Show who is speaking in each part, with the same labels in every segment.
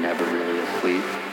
Speaker 1: never really asleep.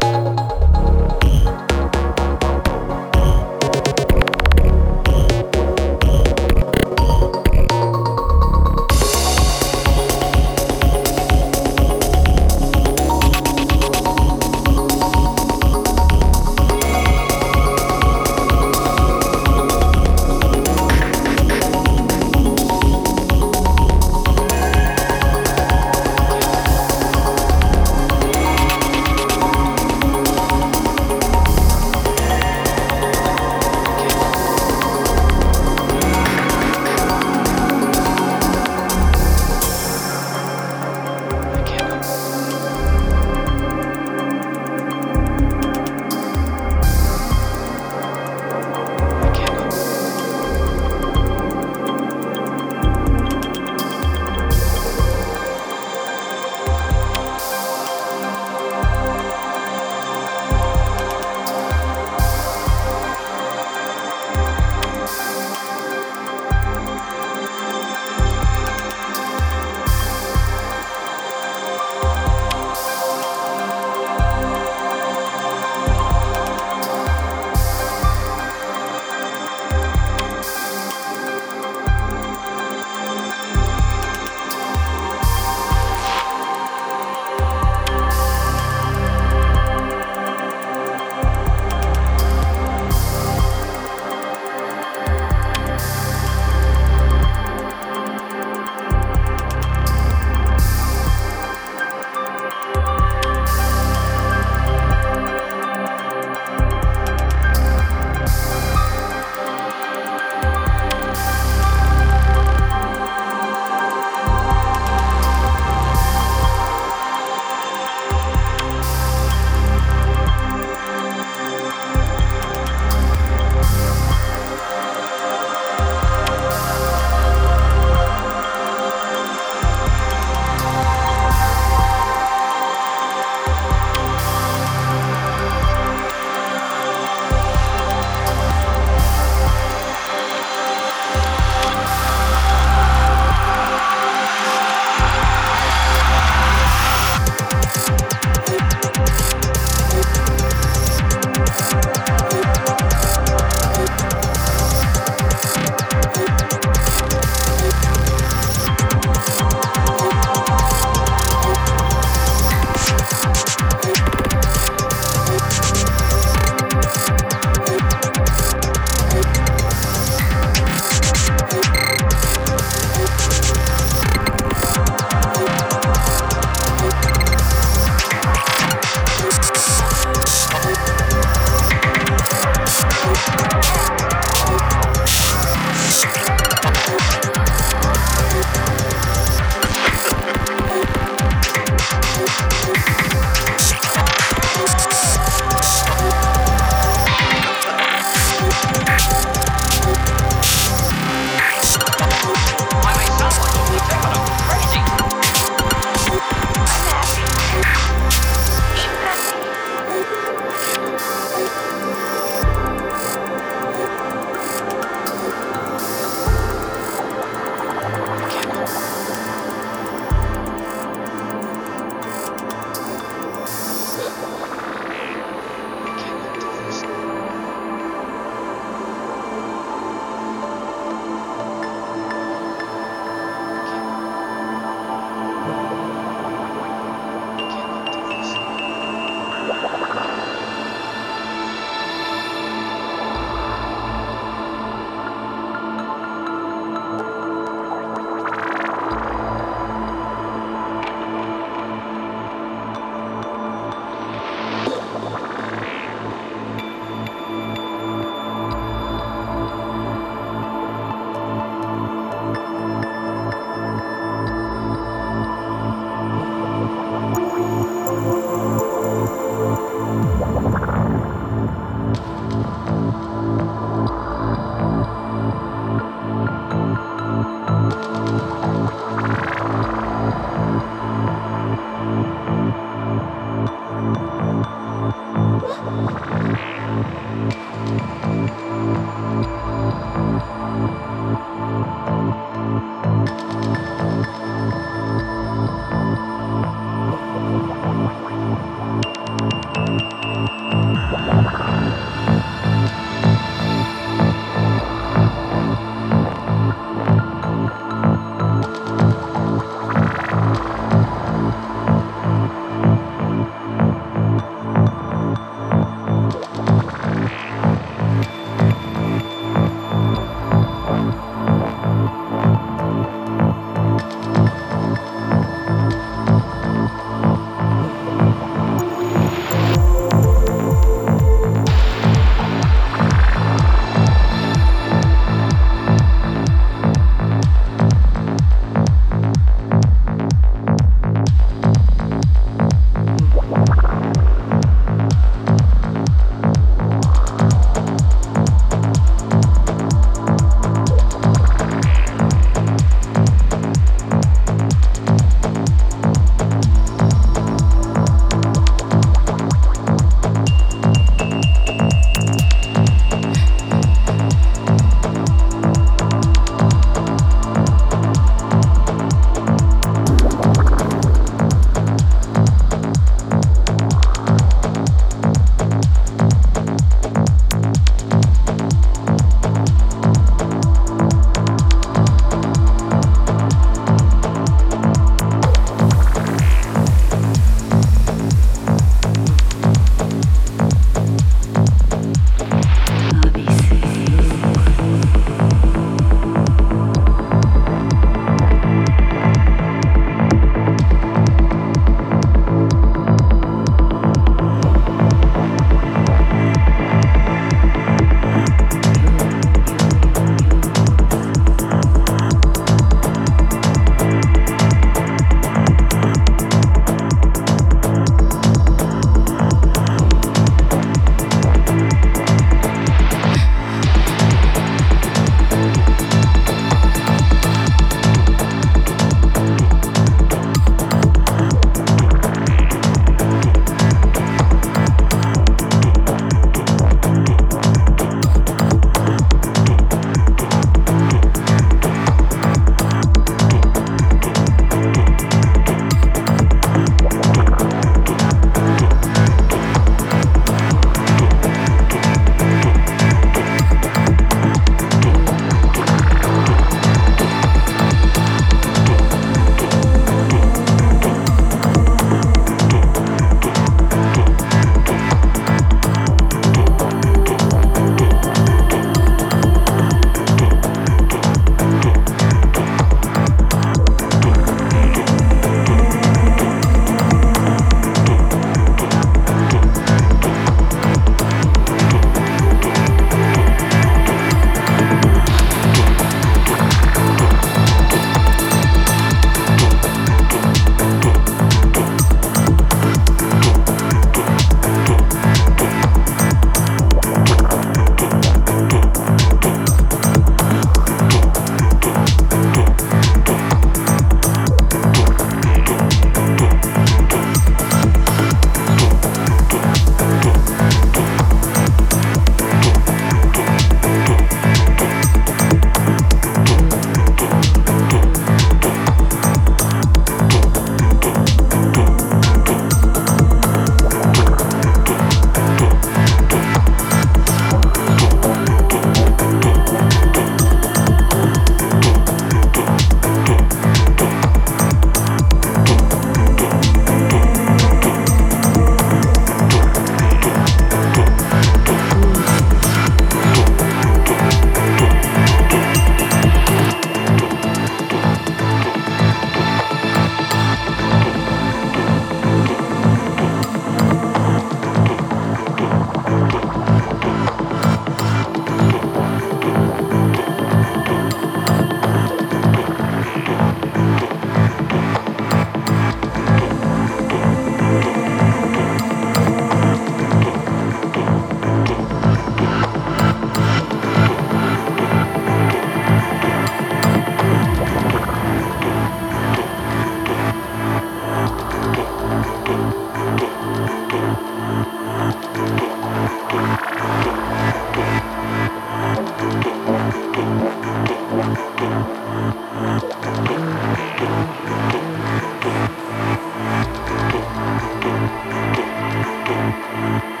Speaker 2: Bye.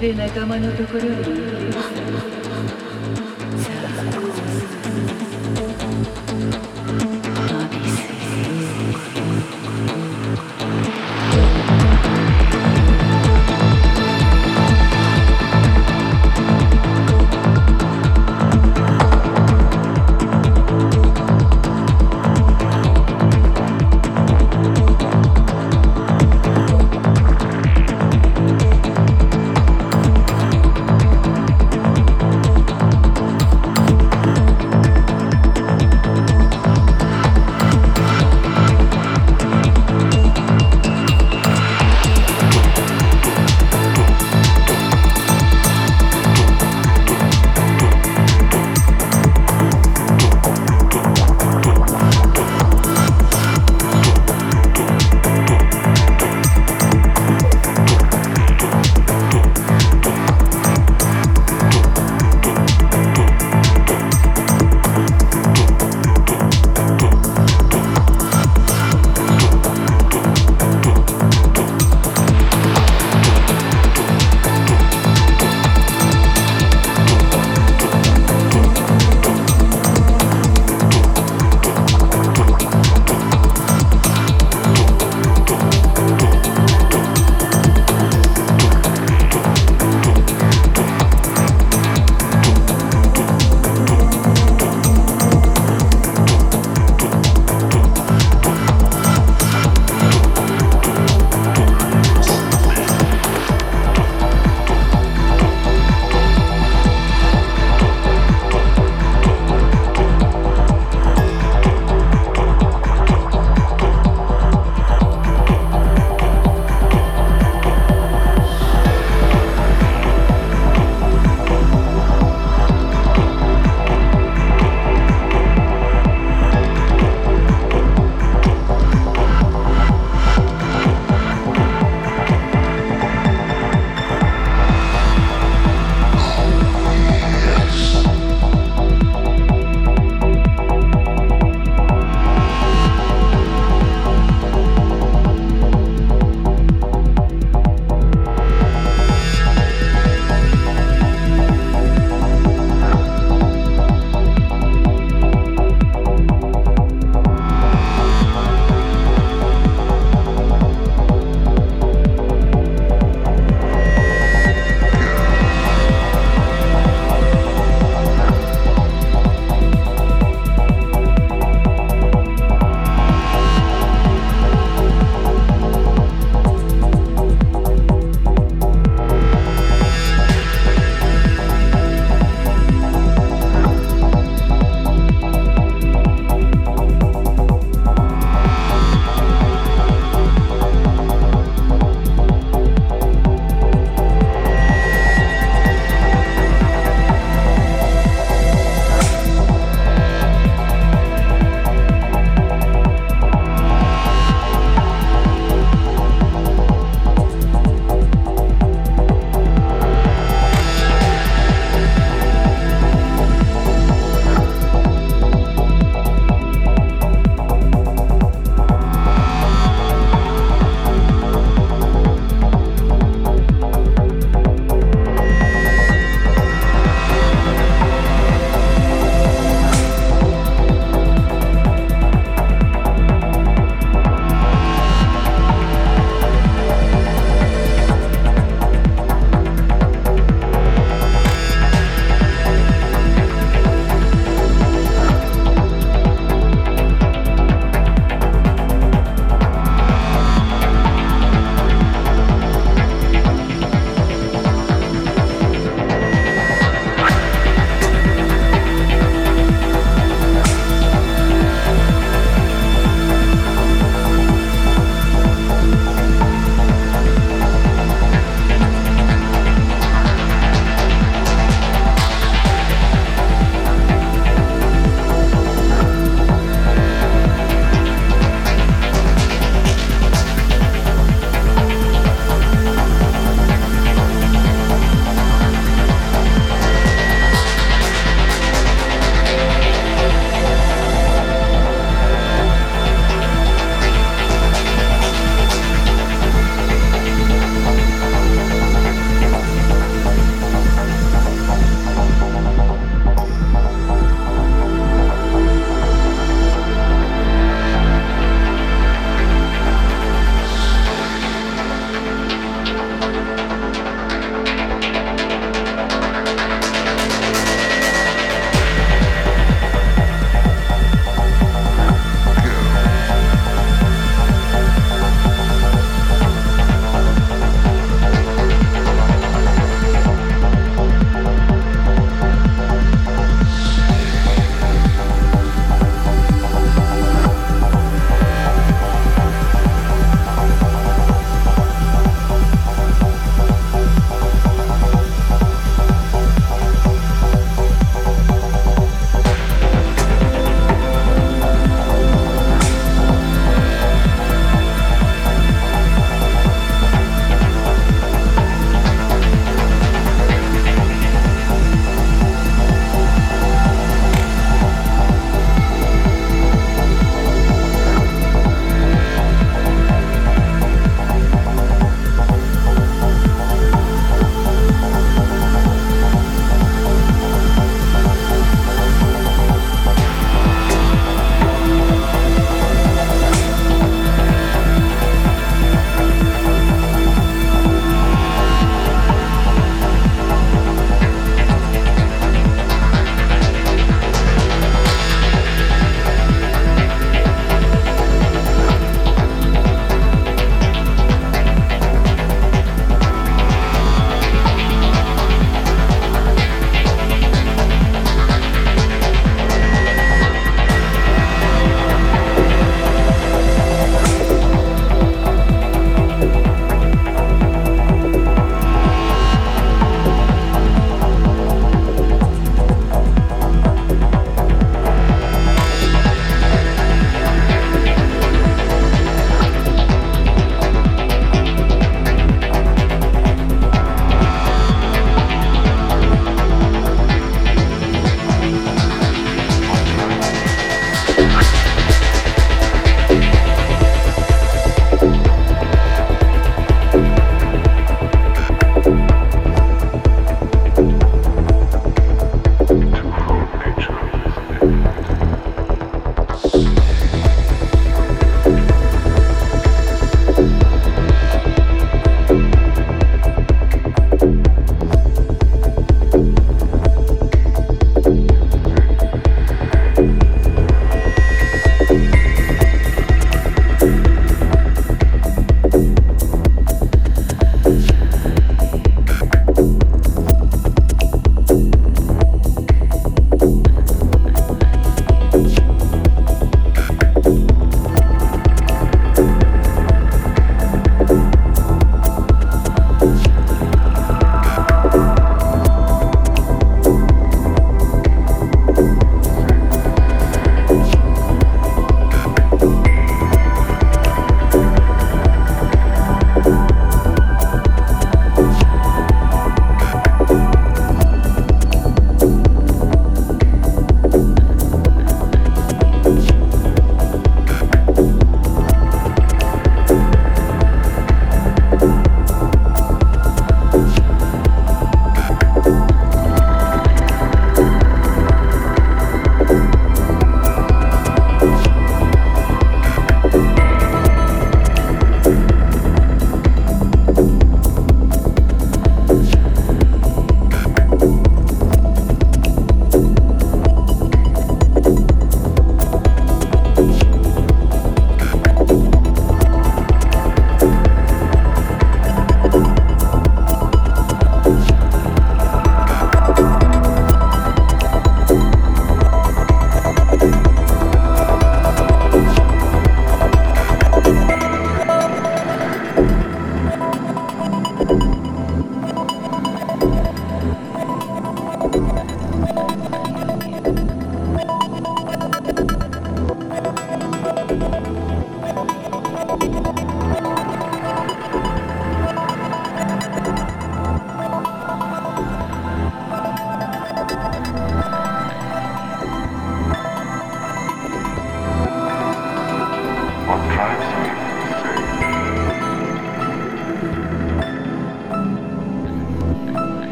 Speaker 2: れ仲間のところに